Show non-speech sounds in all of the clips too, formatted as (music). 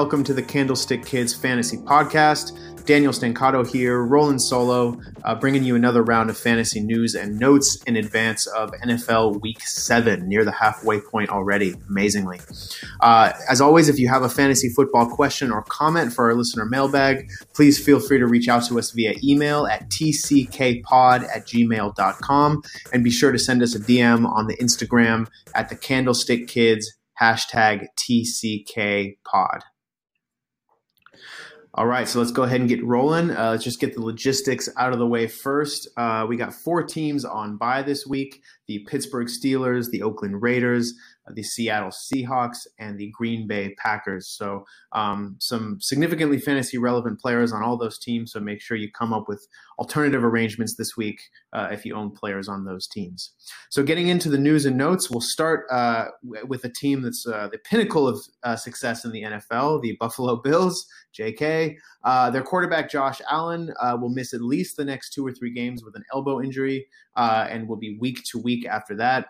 Welcome to the Candlestick Kids Fantasy Podcast. Daniel Stancato here, rolling solo, uh, bringing you another round of fantasy news and notes in advance of NFL Week 7, near the halfway point already, amazingly. Uh, as always, if you have a fantasy football question or comment for our listener mailbag, please feel free to reach out to us via email at tckpod at gmail.com and be sure to send us a DM on the Instagram at the Candlestick Kids hashtag TCK pod. All right, so let's go ahead and get rolling. Uh, let's just get the logistics out of the way first. Uh, we got four teams on by this week the Pittsburgh Steelers, the Oakland Raiders, the Seattle Seahawks, and the Green Bay Packers. So, um, some significantly fantasy relevant players on all those teams. So, make sure you come up with alternative arrangements this week uh, if you own players on those teams. So, getting into the news and notes, we'll start uh, w- with a team that's uh, the pinnacle of uh, success in the NFL, the Buffalo Bills. JK. Uh, their quarterback, Josh Allen, uh, will miss at least the next two or three games with an elbow injury and will be week to week after that.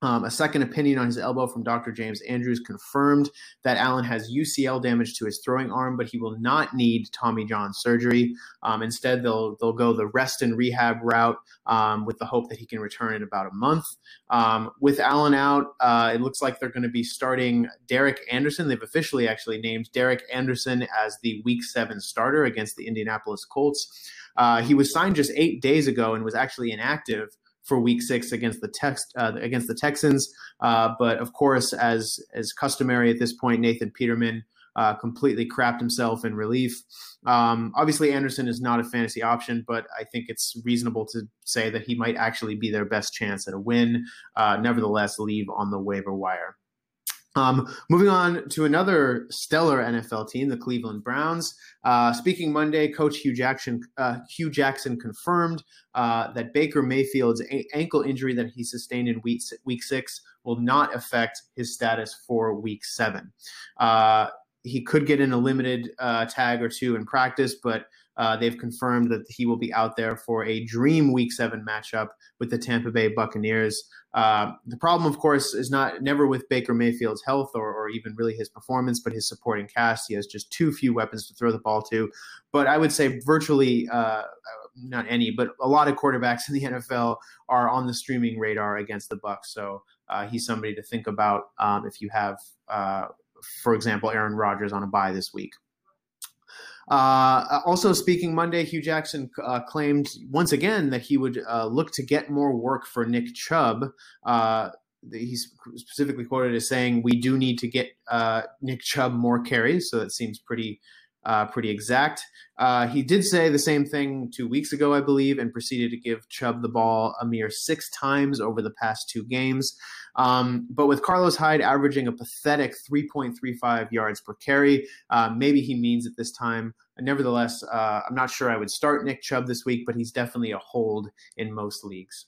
Um, a second opinion on his elbow from Dr. James Andrews confirmed that Allen has UCL damage to his throwing arm, but he will not need Tommy John surgery. Um, instead, they'll they'll go the rest and rehab route um, with the hope that he can return in about a month. Um, with Allen out, uh, it looks like they're going to be starting Derek Anderson. They've officially actually named Derek Anderson as the Week Seven starter against the Indianapolis Colts. Uh, he was signed just eight days ago and was actually inactive for Week Six against the text uh, against the Texans. Uh, but of course, as as customary at this point, Nathan Peterman uh, completely crapped himself in relief. Um, obviously, Anderson is not a fantasy option, but I think it's reasonable to say that he might actually be their best chance at a win. Uh, nevertheless, leave on the waiver wire. Um, moving on to another stellar NFL team, the Cleveland Browns. Uh, speaking Monday, Coach Hue Jackson, uh, Hue Jackson confirmed uh, that Baker Mayfield's a- ankle injury that he sustained in week, week six will not affect his status for week seven. Uh, he could get in a limited uh, tag or two in practice, but uh, they've confirmed that he will be out there for a dream Week Seven matchup with the Tampa Bay Buccaneers. Uh, the problem, of course, is not never with Baker Mayfield's health or, or even really his performance, but his supporting cast. He has just too few weapons to throw the ball to. But I would say virtually uh, not any, but a lot of quarterbacks in the (laughs) NFL are on the streaming radar against the Bucks. So uh, he's somebody to think about um, if you have uh, for example, Aaron Rodgers on a bye this week. Uh, also, speaking Monday, Hue Jackson uh, claimed once again that he would uh, look to get more work for Nick Chubb. Uh, he's specifically quoted as saying, "We do need to get uh, Nick Chubb more carries." So that seems pretty uh, pretty exact. Uh, he did say the same thing two weeks ago, I believe, and proceeded to give Chubb the ball a mere six times over the past two games. Um, but with Carlos Hyde averaging a pathetic 3.35 yards per carry, uh, maybe he means it this time. Nevertheless, uh, I'm not sure I would start Nick Chubb this week, but he's definitely a hold in most leagues.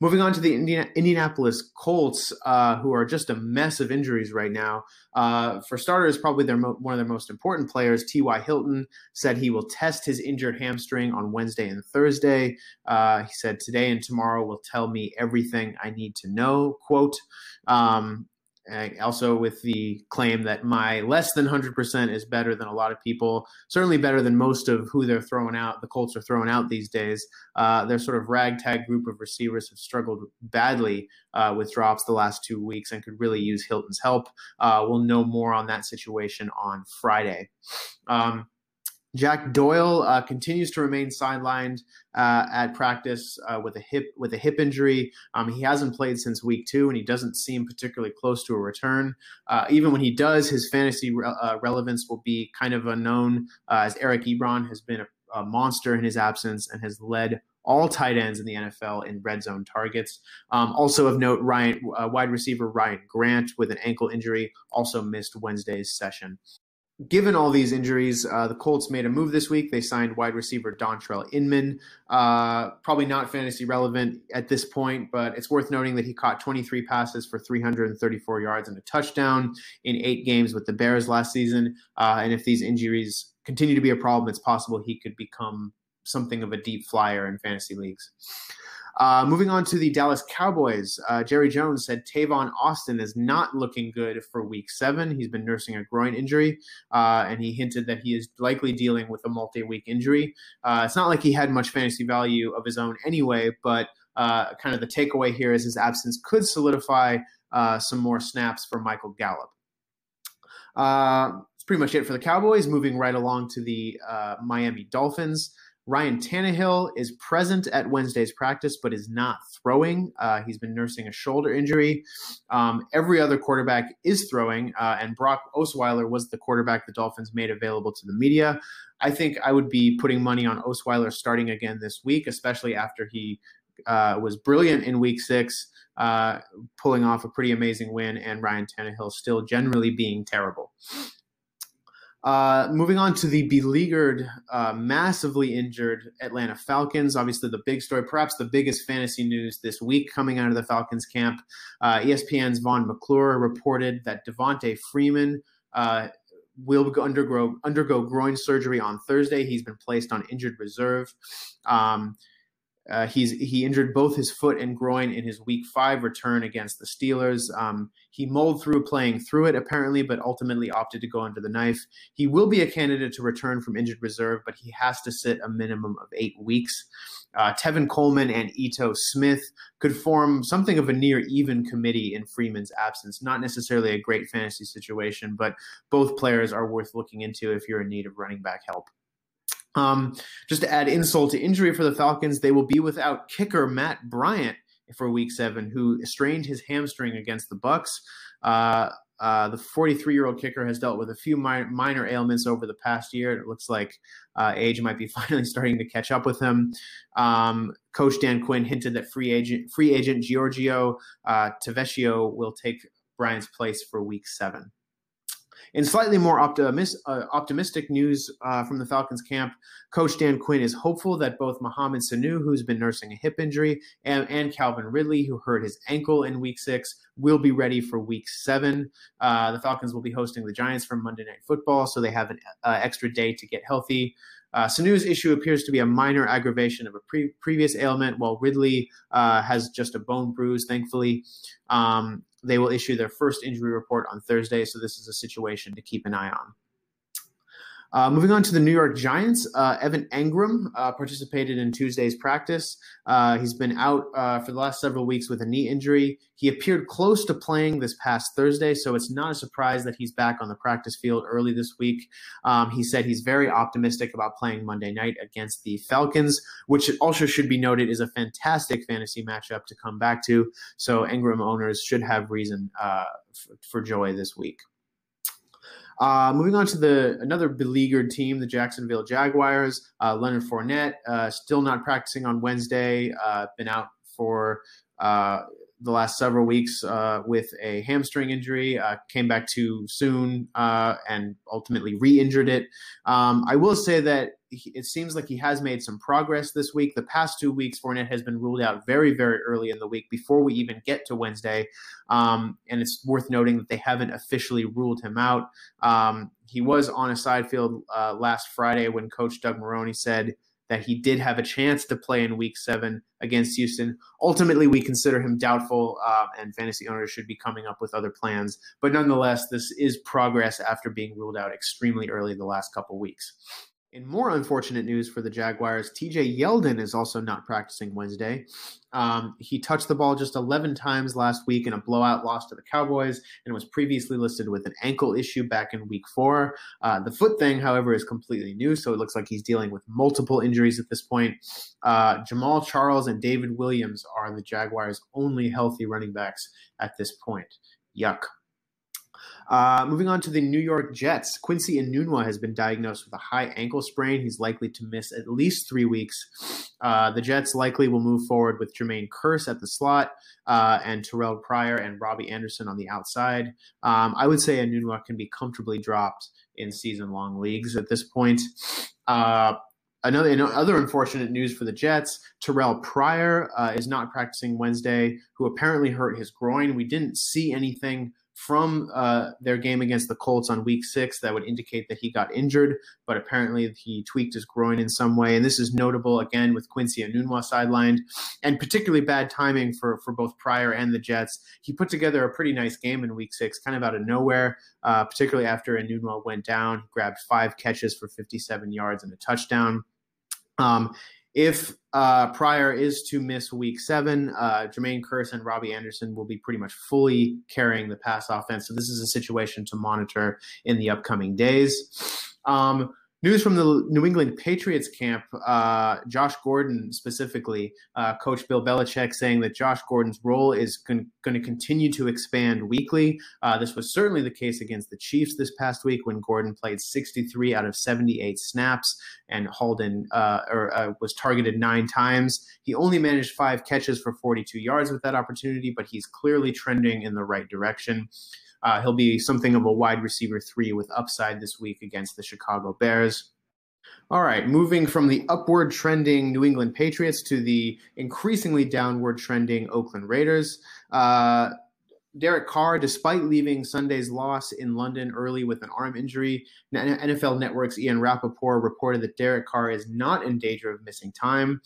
Moving on to the Indianapolis Colts, uh, who are just a mess of injuries right now. Uh, for starters, probably their mo- one of their most important players, T.Y. Hilton, said he will test his injured hamstring on Wednesday and Thursday. Uh, he said, Today and tomorrow will tell me everything I need to know, quote. Um, also with the claim that my less than 100% is better than a lot of people, certainly better than most of who they're throwing out, the Colts are throwing out these days. Uh, their sort of ragtag group of receivers have struggled badly uh, with drops the last two weeks and could really use Hilton's help. Uh, we'll know more on that situation on Friday. Um, Jack Doyle uh, continues to remain sidelined uh, at practice uh, with a hip with a hip injury. Um, he hasn't played since week two, and he doesn't seem particularly close to a return. Uh, even when he does, his fantasy re- uh, relevance will be kind of unknown, uh, as Eric Ebron has been a, a, monster in his absence and has led all tight ends in the NFL in red zone targets. Um, also of note, Ryan wide receiver Ryan Grant with an ankle injury also missed Wednesday's session given all these injuries, uh, the Colts made a move this week. They signed wide receiver Dontrelle Inman. Uh, probably not fantasy relevant at this point, but it's worth noting that he caught 23 passes for 334 yards and a touchdown in eight games with the Bears last season. Uh, and if these injuries continue to be a problem, it's possible he could become something of a deep flyer in fantasy leagues. Uh, moving on to the Dallas Cowboys, uh, Jerry Jones said Tavon Austin is not looking good for week seven. He's been nursing a groin injury, uh, and he hinted that he is likely dealing with a multi week injury. Uh, it's not like he had much fantasy value of his own anyway, but uh, kind of the takeaway here is his absence could solidify uh, some more snaps for Michael Gallup. that's pretty much it for the Cowboys. Moving right along to the Miami Dolphins. Ryan Tannehill is present at Wednesday's practice, but is not throwing. Uh, he's been nursing a shoulder injury. Um, every other quarterback is throwing, uh, and Brock Osweiler was the quarterback the Dolphins made available to the media. I think I would be putting money on Osweiler starting again this week, especially after he uh, was brilliant in week six, uh, pulling off a pretty amazing win, and Ryan Tannehill still generally being terrible. Uh, moving on to the beleaguered, uh, massively injured Atlanta Falcons. Obviously, the big story, perhaps the biggest fantasy news this week coming out of the Falcons camp. Uh, ESPN's Vaughn McClure reported that Devonta Freeman uh, will undergo undergo groin surgery on Thursday. He's been placed on injured reserve. Um, uh, he's he injured both his foot and groin in his Week Five return against the Steelers. Um, he mulled through playing through it apparently, but ultimately opted to go under the knife. He will be a candidate to return from injured reserve, but he has to sit a minimum of eight weeks. Uh, Tevin Coleman and Ito Smith could form something of a near even committee in Freeman's absence. Not necessarily a great fantasy situation, but both players are worth looking into if you're in need of running back help. Um, just to add insult to injury for the Falcons, they will be without kicker Matt Bryant for Week Seven, who strained his hamstring against the Bucks. Uh, uh, the 43 year old kicker has dealt with a few mi- minor ailments over the past year. It looks like uh, age might be (laughs) finally starting to catch up with him. Um, Coach Dan Quinn hinted that free agent free agent Giorgio uh, Tavecchio will take Bryant's place for Week Seven. In slightly more optimis- uh, optimistic news uh, from the Falcons camp, Coach Dan Quinn is hopeful that both Mohamed Sanu, who's been nursing a hip injury, and, and Calvin Ridley, who hurt his ankle in week six, will be ready for week seven. Uh, the Falcons will be hosting the Giants from Monday Night Football, so they have an uh, extra day to get healthy. Uh, Sanu's issue appears to be a minor aggravation of a pre- previous ailment, while Ridley uh, has just a bone bruise, thankfully. Um, they will issue their first injury report on Thursday, so this is a situation to keep an eye on. Uh, moving on to the New York Giants, uh, Evan Engram uh, participated in Tuesday's practice. Uh, he's been out uh, for the last several weeks with a knee injury. He appeared close to playing this past Thursday, so it's not a surprise that he's back on the practice field early this week. Um, he said he's very optimistic about playing Monday night against the Falcons, which also should be noted is a fantastic fantasy matchup to come back to. So Engram owners should have reason uh, for, for joy this week. Uh, moving on to the another beleaguered team, the Jacksonville Jaguars. Uh, Leonard Fournette uh, still not practicing on Wednesday. Uh, been out for uh, the last several weeks uh, with a hamstring injury. Uh, came back too soon uh, and ultimately re-injured it. Um, I will say that he, it seems like he has made some progress this week. The past two weeks, Fournette has been ruled out very, very early in the week before we even get to Wednesday. Um, and it's worth noting that they haven't officially ruled him out. Um, he was on a side field uh, last Friday when Coach Doug Marrone said that he did have a chance to play in week seven against Houston. Ultimately, we consider him doubtful, uh, and fantasy owners should be coming up with other plans. But nonetheless, this is progress after being ruled out extremely early the last couple weeks. In more unfortunate news for the Jaguars, TJ Yeldon is also not practicing Wednesday. Um, he touched the ball just 11 times last week in a blowout loss to the Cowboys and was previously listed with an ankle issue back in week four. Uh, the foot thing, however, is completely new, so it looks like he's dealing with multiple injuries at this point. Uh, Jamaal Charles and David Williams are the Jaguars' only healthy running backs at this point. Yuck. Uh, moving on to the New York Jets, Quincy Enunwa has been diagnosed with a high ankle sprain. He's likely to miss at least three weeks. Uh, the Jets likely will move forward with Jermaine Kearse at the slot uh, and Terrell Pryor and Robbie Anderson on the outside. Um, I would say Enunwa can be comfortably dropped in season-long leagues at this point. Uh, another other unfortunate news for the Jets: Terrell Pryor uh, is not practicing Wednesday, who apparently hurt his groin. We didn't see anything from uh, their game against the Colts on week six that would indicate that he got injured, but apparently he tweaked his groin in some way. And this is notable again with Quincy Enunwa sidelined, and particularly bad timing for, for both Pryor and the Jets. He put together a pretty nice game in week six, kind of out of nowhere, uh, particularly after Enunwa went down. Grabbed five catches for 57 yards and a touchdown. Um, if uh, Pryor is to miss week seven, uh, Jermaine Kearse and Robbie Anderson will be pretty much fully carrying the pass offense. So this is a situation to monitor in the upcoming days. Um, News from the New England Patriots camp, uh, Josh Gordon specifically, uh, Coach Bill Belichick saying that Josh Gordon's role is going to continue to expand weekly. Uh, this was certainly the case against the Chiefs this past week when Gordon played 63 out of 78 snaps and hauled in uh, or uh, was targeted nine times. He only managed five catches for 42 yards with that opportunity, but he's clearly trending in the right direction. Uh, he'll be something of a wide receiver three with upside this week against the Chicago Bears. All right, moving from the upward trending New England Patriots to the increasingly downward trending Oakland Raiders. Uh, Derek Carr, despite leaving Sunday's loss in London early with an arm injury, NFL Network's Ian Rapoport reported that Derek Carr is not in danger of missing time.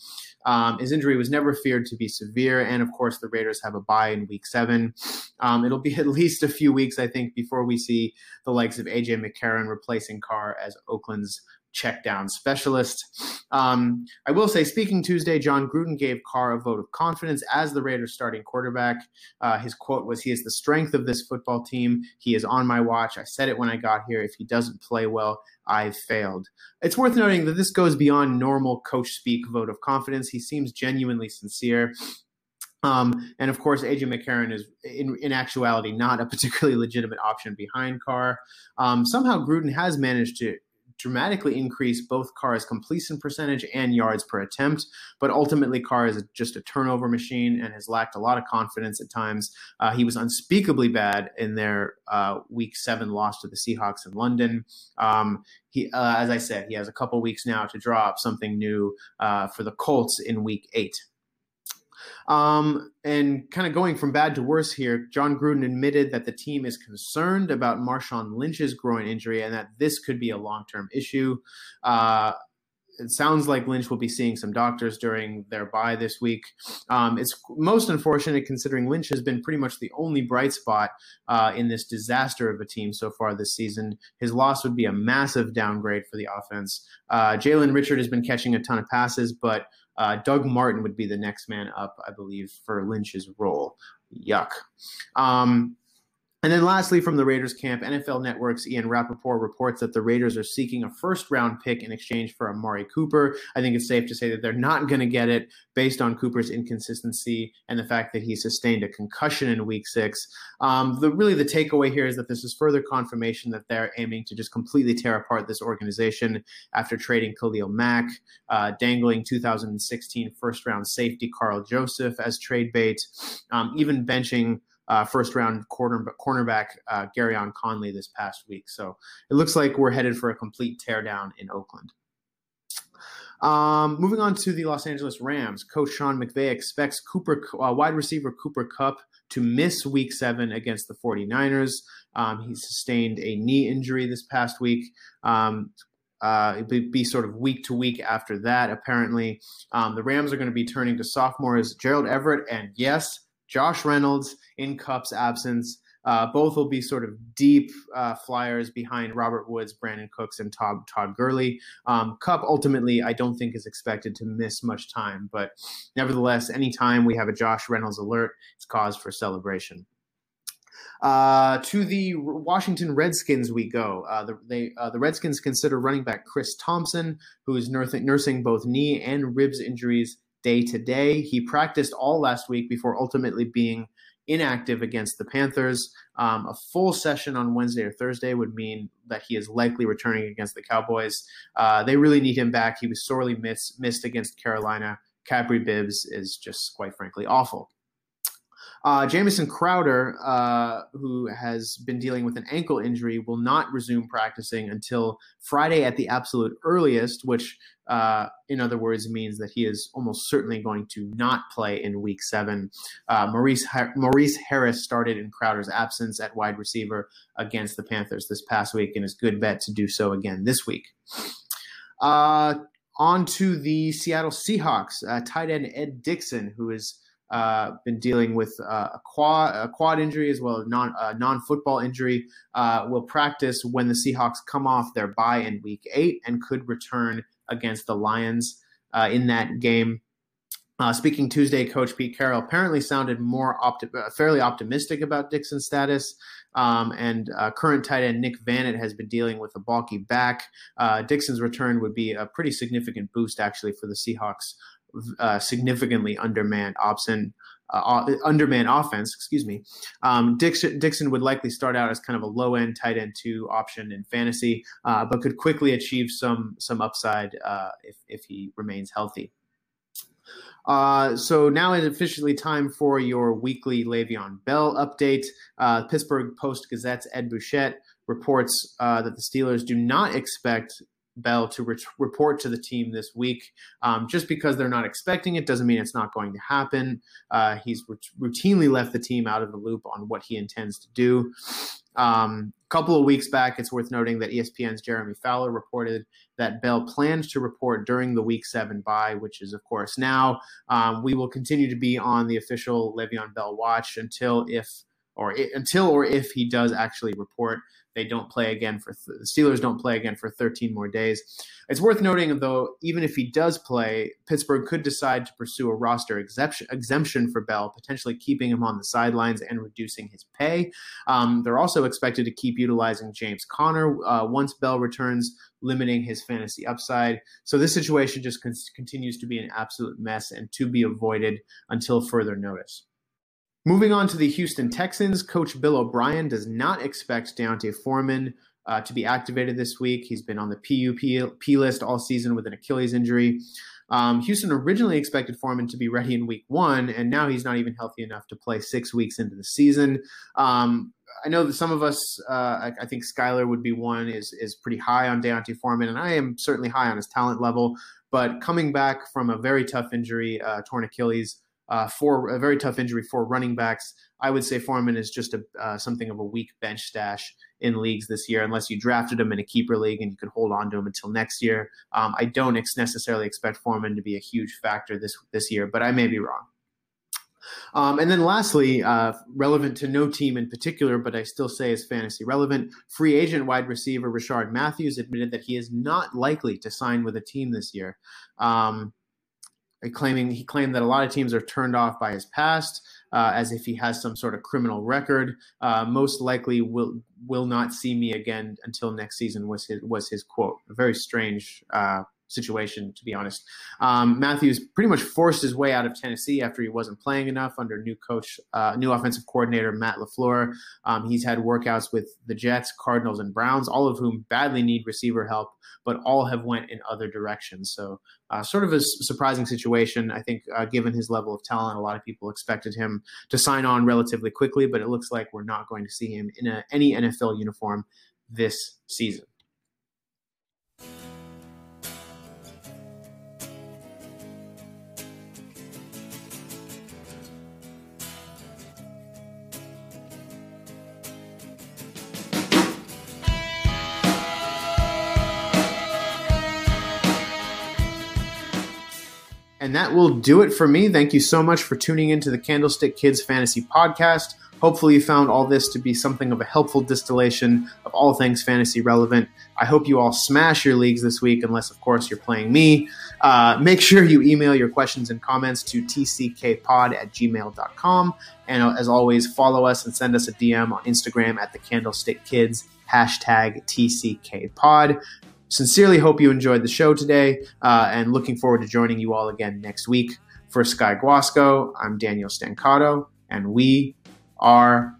Um, his injury was never feared to be severe, and of course, the Raiders have a bye in Week Seven. Um, it'll be (laughs) at least a few weeks, I think, before we see the likes of AJ McCarron replacing Carr as Oakland's check down specialist. Um, I will say, speaking Tuesday, Jon Gruden gave Carr a vote of confidence as the Raiders' starting quarterback. Uh, his quote was, He is the strength of this football team. He is on my watch. I said it when I got here. If he doesn't play well, I've failed. It's worth noting that this goes beyond normal coach speak vote of confidence. He seems genuinely sincere. Um, and of course, AJ McCarron is in, in, actuality not a particularly legitimate option behind Carr. Um, somehow Gruden has managed to dramatically increase both Carr's completion percentage and yards per attempt. But ultimately, Carr is just a turnover machine and has lacked a lot of confidence at times. Uh, he was unspeakably bad in their uh, Week Seven loss to the Seahawks in London. Um, he, uh, as I said, he has a couple weeks now to draw up something new uh, for the Colts in Week Eight. Um, and kind of going from bad to worse here, Jon Gruden admitted that the team is concerned about Marshawn Lynch's groin injury and that this could be a long term issue. Uh, it sounds like Lynch will be seeing some doctors during their bye this week. Um, it's most unfortunate considering Lynch has been pretty much the only bright spot uh, in this disaster of a team so far this season. His loss would be a massive downgrade for the offense. Uh, Jalen Richard has been catching a ton of passes, but uh, Doug Martin would be the next man up, I believe, for Lynch's role. Yuck. Um, and then lastly, from the Raiders camp, NFL Network's Ian Rapoport reports that the Raiders are seeking a first round pick in exchange for Amari Cooper. I think it's safe to say that they're not going to get it based on Cooper's inconsistency and the fact that he sustained a concussion in week six. Um, the really the takeaway here is that this is further confirmation that they're aiming to just completely tear apart this organization after trading Khalil Mack, uh, dangling 2016 first round safety Karl Joseph as trade bait, um, even benching uh, first round corner, cornerback uh, Gareon Conley this past week. So it looks like we're headed for a complete teardown in Oakland. Um, moving on to the Los Angeles Rams, Coach Sean McVay expects Cooper uh, wide receiver Cooper Kupp to miss Week Seven against the 49ers. Um, he sustained a knee injury this past week. Um, uh, it'd be sort of week to week after that. Apparently, um, the Rams are going to be turning to sophomores Gerald Everett and yes, Josh Reynolds in Kupp's absence. Uh, both will be sort of deep uh, flyers behind Robert Woods, Brandin Cooks, and Todd, Todd Gurley. Um, Kupp ultimately, I don't think is expected to miss much time, but nevertheless, anytime we have a Josh Reynolds alert, it's cause for celebration. Uh, to the Washington Redskins we go. Uh, the, they, uh, the Redskins consider running back Chris Thompson, who is nursing, nursing both knee and ribs injuries day to day. He practiced all last week before ultimately being inactive against the Panthers. Um, a full session on Wednesday or Thursday would mean that he is likely returning against the Cowboys. Uh, they really need him back. He was sorely miss, missed against Carolina. Kapri Bibbs is just quite frankly awful. Uh, Jamison Crowder, uh, who has been dealing with an ankle injury, will not resume practicing until Friday at the absolute earliest, which, uh, in other words, means that he is almost certainly going to not play in Week Seven. Uh, Maurice Maurice Harris started in Crowder's absence at wide receiver against the Panthers this past week, and is good bet to do so again this week. Uh, on to the Seattle Seahawks, uh, tight end Ed Dickson, who is uh, been dealing with uh, a quad a quad injury as well as non non football injury. Uh, will practice when the Seahawks come off their bye in Week Eight and could return against the Lions uh, in that game. Uh, speaking Tuesday, Coach Pete Carroll apparently sounded more opti- uh, fairly optimistic about Dickson's status. Um, and uh, current tight end Nick Vannett has been dealing with a bulky back. Uh, Dickson's return would be a pretty significant boost, actually, for the Seahawks uh, significantly undermanned option. Uh, undermanned offense, excuse me. Um, Dickson, Dickson would likely start out as kind of a low end tight end two option in fantasy, uh, but could quickly achieve some some upside uh, if if he remains healthy. Uh, so now it's officially time for your weekly Le'Veon Bell update. Uh, Pittsburgh Post Gazette's Ed Bouchette reports uh, that the Steelers do not expect Bell to re- report to the team this week. Um, just because they're not expecting it doesn't mean it's not going to happen. Uh, he's routinely left the team out of the loop on what he intends to do. Um, a couple of weeks back, it's worth noting that ESPN's Jeremy Fowler reported that Bell planned to report during the Week 7 bye, which is, of course, now. Um, we will continue to be on the official Le'Veon Bell watch until if or until or if he does actually report they don't play again for th- the Steelers don't play again for 13 more days. It's worth noting though, even if he does play, Pittsburgh could decide to pursue a roster exemption, exemption for Bell, potentially keeping him on the sidelines and reducing his pay. Um, they're also expected to keep utilizing James Conner uh, once Bell returns, limiting his fantasy upside. So this situation just con- continues to be an absolute mess and to be avoided until further notice. Moving on to the Houston Texans, Coach Bill O'Brien does not expect D'Onta Foreman uh, to be activated this week. He's been on the PUP list all season with an Achilles injury. Um, Houston originally expected Foreman to be ready in week one, and now he's not even healthy enough to play six weeks into the season. Um, I know that some of us, uh, I, I, think Skyler would be one, is is pretty high on D'Onta Foreman, and I am certainly high on his talent level. But coming back from a very tough injury, uh, torn Achilles, uh, for a very tough injury for running backs. I would say Foreman is just a uh, something of a weak bench stash in leagues this year, unless you drafted him in a keeper league and you could hold on to him until next year. Um, I don't ex- necessarily expect Foreman to be a huge factor this this year, but I may be wrong. Um, and then lastly, uh, relevant to no team in particular, but I still say is fantasy relevant, free agent wide receiver Rishard Matthews admitted that he is not likely to sign with a team this year. Um, claiming he claimed that a lot of teams are turned off by his past, uh, as if he has some sort of criminal record. Uh, most likely will will not see me again until next season was his was his quote. A very strange uh, situation, to be honest. Um, Matthews pretty much forced his way out of Tennessee after he wasn't playing enough under new coach, uh, new offensive coordinator Matt LaFleur. Um, he's had workouts with the Jets, Cardinals, and Browns, all of whom badly need receiver help, but all have went in other directions. So, uh, sort of a surprising situation. I think, uh, given his level of talent, a lot of people expected him to sign on relatively quickly, but it looks like we're not going to see him in a, any NFL uniform this season. And that will do it for me. Thank you so much for tuning into the Candlestick Kids Fantasy Podcast. Hopefully, you found all this to be something of a helpful distillation of all things fantasy relevant. I hope you all smash your leagues this week, unless, of course, you're playing me. Uh, make sure you email your questions and comments to tckpod at gmail.com. And uh, as always, follow us and send us a DM on Instagram at the Candlestick Kids, hashtag TCKpod. Sincerely hope you enjoyed the show today uh, and looking forward to joining you all again next week. For Sky Guasco, I'm Daniel Stancato, and we are!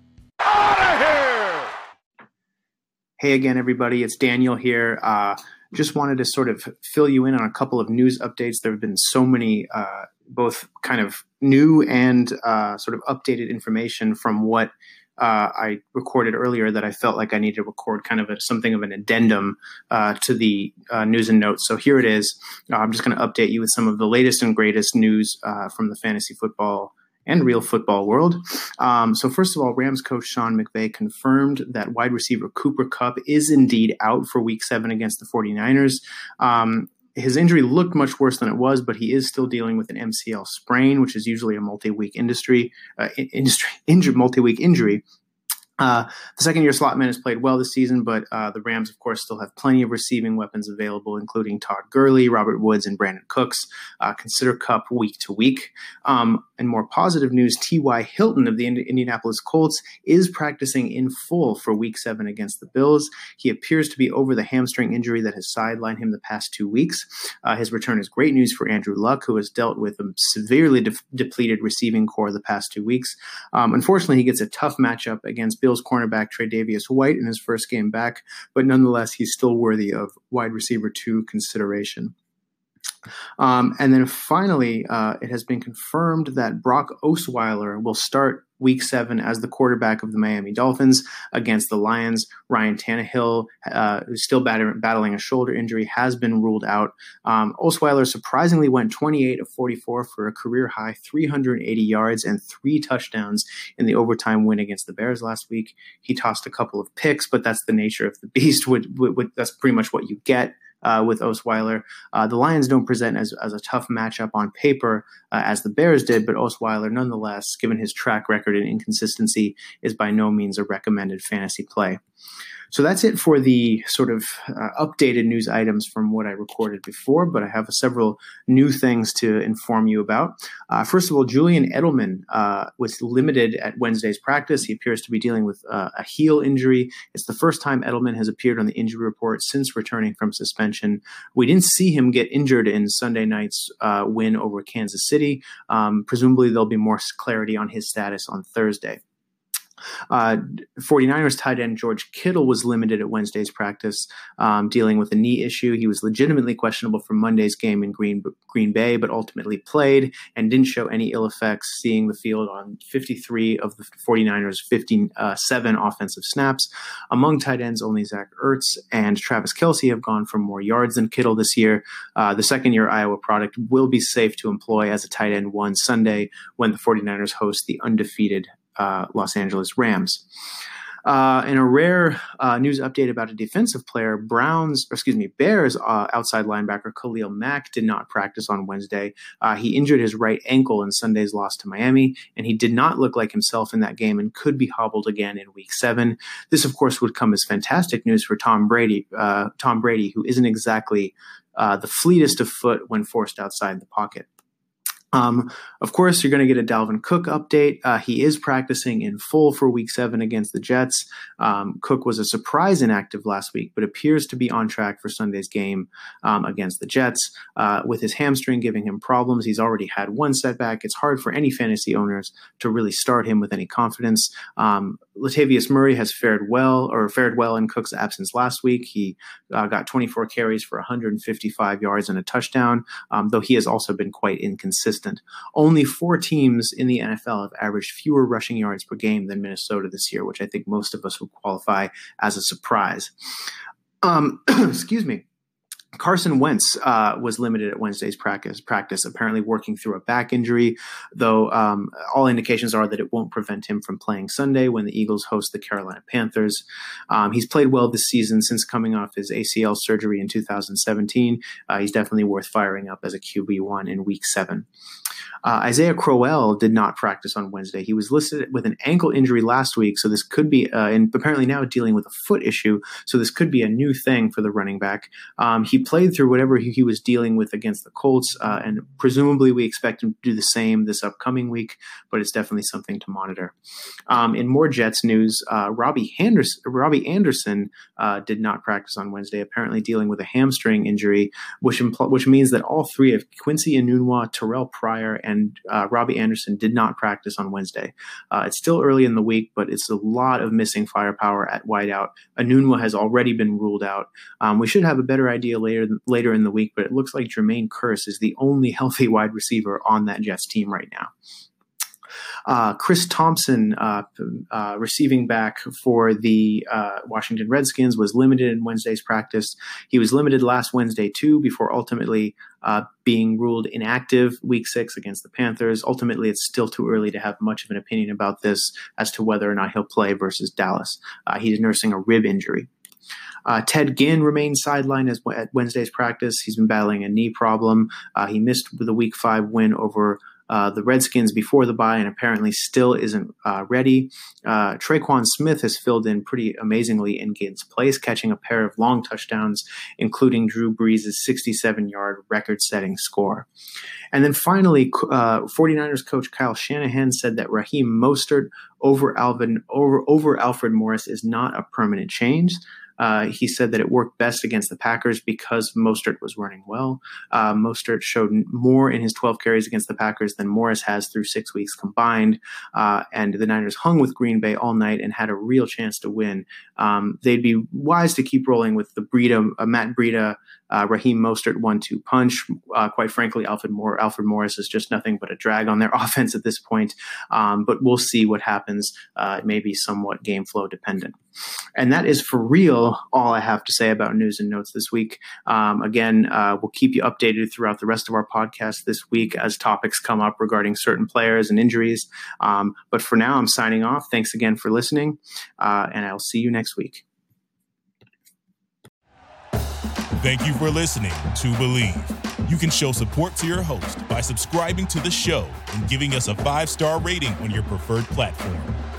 Hey again, everybody. It's Daniel here. Uh, just wanted to sort of fill you in on a couple of news updates. There have been so many, uh, both kind of new and uh, sort of updated information from what uh, I recorded earlier that I felt like I needed to record kind of a, something of an addendum uh, to the uh, news and notes. So here it is. Uh, I'm just going to update you with some of the latest and greatest news uh, from the fantasy football and real football world. Um, so first of all, Rams coach Sean McVay confirmed that wide receiver Cooper Kupp is indeed out for Week Seven against the 49ers. Um, his injury looked much worse than it was, but he is still dealing with an MCL sprain, which is usually a multi-week industry uh, industry injured multi-week injury. Uh, the second year slot man has played well this season, but uh, the Rams, of course, still have plenty of receiving weapons available, including Todd Gurley, Robert Woods, and Brandin Cooks. Uh, consider Kupp week to week. Um, and more positive news T.Y. Hilton of the Indianapolis Colts is practicing in full for week seven against the Bills. He appears to be over the hamstring injury that has sidelined him the past two weeks. Uh, his return is great news for Andrew Luck, who has dealt with a severely de- depleted receiving corps the past two weeks. Um, unfortunately, he gets a tough matchup against Bills cornerback Tre'Davious White in his first game back, but nonetheless, he's still worthy of wide receiver two consideration. Um, and then finally, uh, it has been confirmed that Brock Osweiler will start week seven as the quarterback of the Miami Dolphins against the Lions. Ryan Tannehill, uh, who's still battling a shoulder injury, has been ruled out. Um, Osweiler surprisingly went 28 of 44 for a career high 380 yards and three touchdowns in the overtime win against the Bears last week. He tossed a couple of picks, but that's the nature of the beast. (laughs) That's pretty much what you get uh, with Osweiler. Uh, the Lions don't present as, as a tough matchup on paper uh, as the Bears did, but Osweiler, nonetheless, given his track record and inconsistency, is by no means a recommended fantasy play. So that's it for the sort of uh, updated news items from what I recorded before, but I have several new things to inform you about. Uh, first of all, Julian Edelman uh, was limited at Wednesday's practice. He appears to be dealing with uh, a heel injury. It's the first time Edelman has appeared on the injury report since returning from suspension. We didn't see him get injured in Sunday night's uh, win over Kansas City. Um, presumably, there'll be more clarity on his status on Thursday. Uh, 49ers tight end George Kittle was limited at Wednesday's practice, um, dealing with a knee issue. He was legitimately questionable for Monday's game in Green, Green Bay, but ultimately played and didn't show any ill effects, seeing the field on 53 of the 49ers' 57 offensive snaps. Among tight ends, only Zach Ertz and Travis Kelce have gone for more yards than Kittle this year. Uh, the second year Iowa product will be safe to employ as a tight end one Sunday when the 49ers host the undefeated uh, Los Angeles Rams. Uh, in a rare uh, news update about a defensive player, Browns, excuse me, Bears uh, outside linebacker Khalil Mack did not practice on Wednesday. Uh, he injured his right ankle in Sunday's loss to Miami, and he did not look like himself in that game and could be hobbled again in Week Seven. This, of course, would come as fantastic news for Tom Brady. Uh, Tom Brady, who isn't exactly the fleetest of foot when forced outside the pocket. Um, of course, you're going to get a Dalvin Cook update. Uh, he is practicing in full for Week Seven against the Jets. Um, Cook was a surprise inactive last week, but appears to be on track for Sunday's game um, against the Jets. Uh, with his hamstring giving him problems, he's already had one setback. It's hard for any fantasy owners to really start him with any confidence. Latavius Murray has fared well, or fared well in Cook's absence last week. He uh, got 24 carries for 155 yards and a touchdown, um, though he has also been quite inconsistent. Only four teams in the NFL have averaged fewer rushing yards per game than Minnesota this year, which I think most of us would qualify as a surprise. Um, (clears throat) excuse me. Carson Wentz uh, was limited at Wednesday's practice, practice, apparently working through a back injury, though um, all indications are that it won't prevent him from playing Sunday when the Eagles host the Carolina Panthers. Um, he's played well this season since coming off his ACL surgery in 2017. Uh, he's definitely worth firing up as a QB1 in week seven. Uh, Isaiah Crowell did not practice on Wednesday. He was listed with an ankle injury last week, so this could be, uh, and apparently now dealing with a foot issue, so this could be a new thing for the running back. Um, he played through whatever he, he, was dealing with against the Colts, uh, and presumably we expect him to do the same this upcoming week, but it's definitely something to monitor. Um, in more Jets news, uh, Robbie, Henderson, Robbie Anderson uh, did not practice on Wednesday, apparently dealing with a hamstring injury, which, impl- which means that all three of Quincy Enunwa, Terrell Pryor, and uh, Robbie Anderson did not practice on Wednesday. Uh, it's still early in the week, but it's a lot of missing firepower at wideout. Enunwa has already been ruled out. Um, we should have a better idea later later in the week, but it looks like Jermaine Kearse is the only (laughs) healthy wide receiver on that Jets team right now. Uh, Chris Thompson, uh, uh, receiving back for the uh, Washington Redskins, was limited in Wednesday's practice. He was limited last Wednesday too, before ultimately uh, being ruled inactive week six against the Panthers. Ultimately, it's still too early to have much of an opinion about this as to whether or not he'll play versus Dallas. Uh, he's nursing a rib injury. Uh, Ted Ginn remains sidelined as, at Wednesday's practice. He's been battling a knee problem. Uh, he missed the Week Five win over uh, the Redskins before the bye and apparently still isn't uh, ready. Uh, Tre'Quan Smith has filled in pretty amazingly in Ginn's place, catching a pair of long touchdowns, including Drew Brees' 67 yard record setting score. And then finally, uh, 49ers coach Kyle Shanahan said that Raheem Mostert over, Alvin, over, over Alfred Morris is not a permanent change. Uh, he said that it worked best against the Packers because Mostert was running well. Uh, Mostert showed more in his 12 carries against the Packers than Morris has through six weeks combined. Uh, and the Niners hung with Green Bay all night and had a real chance to win. Um, they'd be wise to keep rolling with the Breida, uh, Matt Breida uh, Raheem Mostert one-two punch. Quite frankly, Alfred Moore, Alfred Morris is just nothing but a drag on their (laughs) offense at this point. Um, but we'll see what happens. It may be somewhat game flow dependent. And that is for real all I have to say about news and notes this week. Um, again, uh, we'll keep you updated throughout the rest of our podcast this week as topics come up regarding certain players and injuries. Um, but for now, I'm signing off. Thanks again for listening, uh, and I'll see you next week. Thank you for listening to Bleav. You can show support to your host by subscribing to the show and giving us a five star rating on your preferred platform.